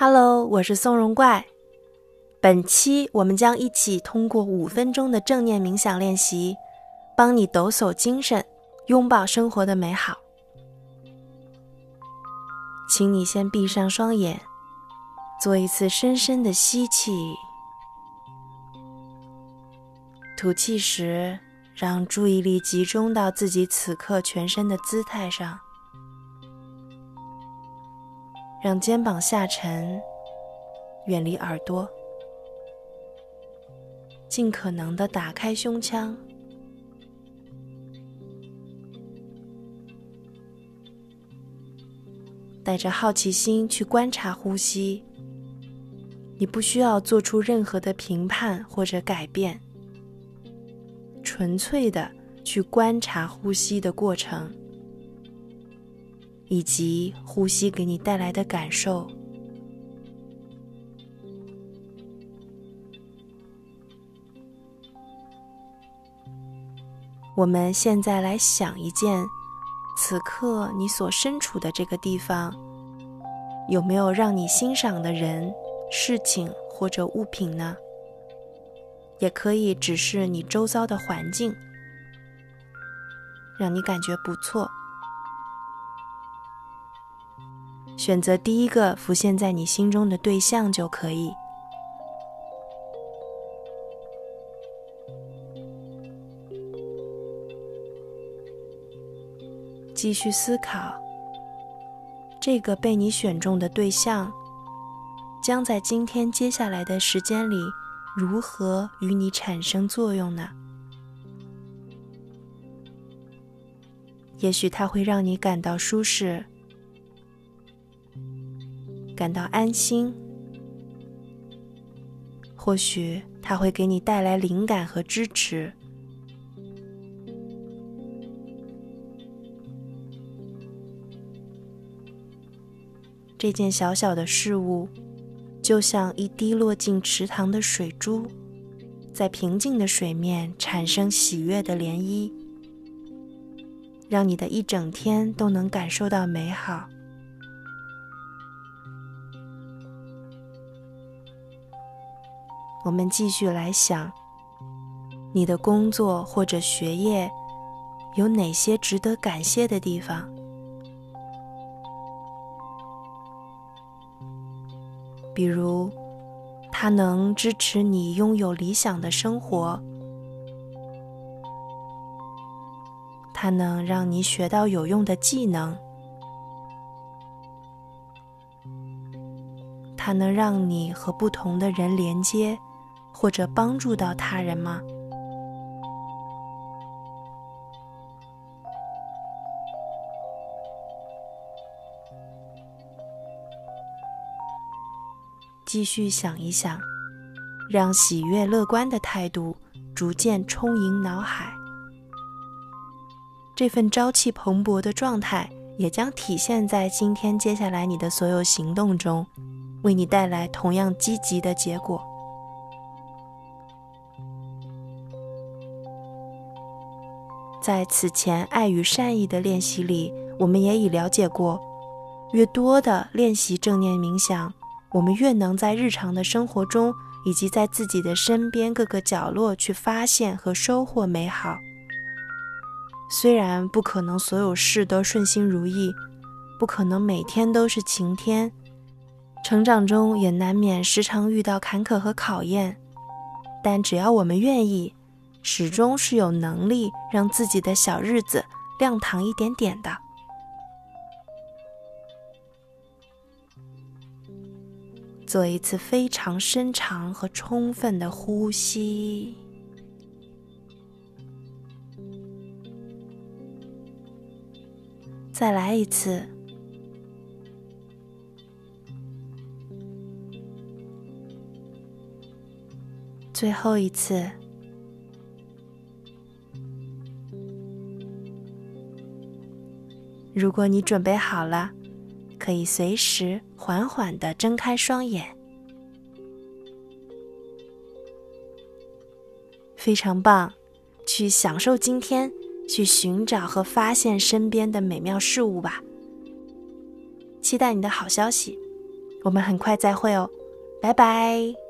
Hello，我是松茸怪。本期我们将一起通过五分钟的正念冥想练习，帮你抖擞精神，拥抱生活的美好。请你先闭上双眼，做一次深深的吸气，吐气时让注意力集中到自己此刻全身的姿态上。让肩膀下沉，远离耳朵，尽可能的打开胸腔，带着好奇心去观察呼吸。你不需要做出任何的评判或者改变，纯粹的去观察呼吸的过程。以及呼吸给你带来的感受。我们现在来想一件，此刻你所身处的这个地方，有没有让你欣赏的人、事情或者物品呢？也可以只是你周遭的环境，让你感觉不错。选择第一个浮现在你心中的对象就可以。继续思考，这个被你选中的对象，将在今天接下来的时间里如何与你产生作用呢？也许它会让你感到舒适。感到安心，或许它会给你带来灵感和支持。这件小小的事物，就像一滴落进池塘的水珠，在平静的水面产生喜悦的涟漪，让你的一整天都能感受到美好。我们继续来想，你的工作或者学业有哪些值得感谢的地方？比如，它能支持你拥有理想的生活，它能让你学到有用的技能，它能让你和不同的人连接。或者帮助到他人吗？继续想一想，让喜悦乐观的态度逐渐充盈脑海。这份朝气蓬勃的状态也将体现在今天接下来你的所有行动中，为你带来同样积极的结果。在此前爱与善意的练习里，我们也已了解过，越多的练习正念冥想，我们越能在日常的生活中，以及在自己的身边各个角落去发现和收获美好。虽然不可能所有事都顺心如意，不可能每天都是晴天，成长中也难免时常遇到坎坷和考验，但只要我们愿意。始终是有能力让自己的小日子亮堂一点点的。做一次非常深长和充分的呼吸，再来一次，最后一次。如果你准备好了，可以随时缓缓的睁开双眼。非常棒，去享受今天，去寻找和发现身边的美妙事物吧。期待你的好消息，我我们很快再会哦，拜拜。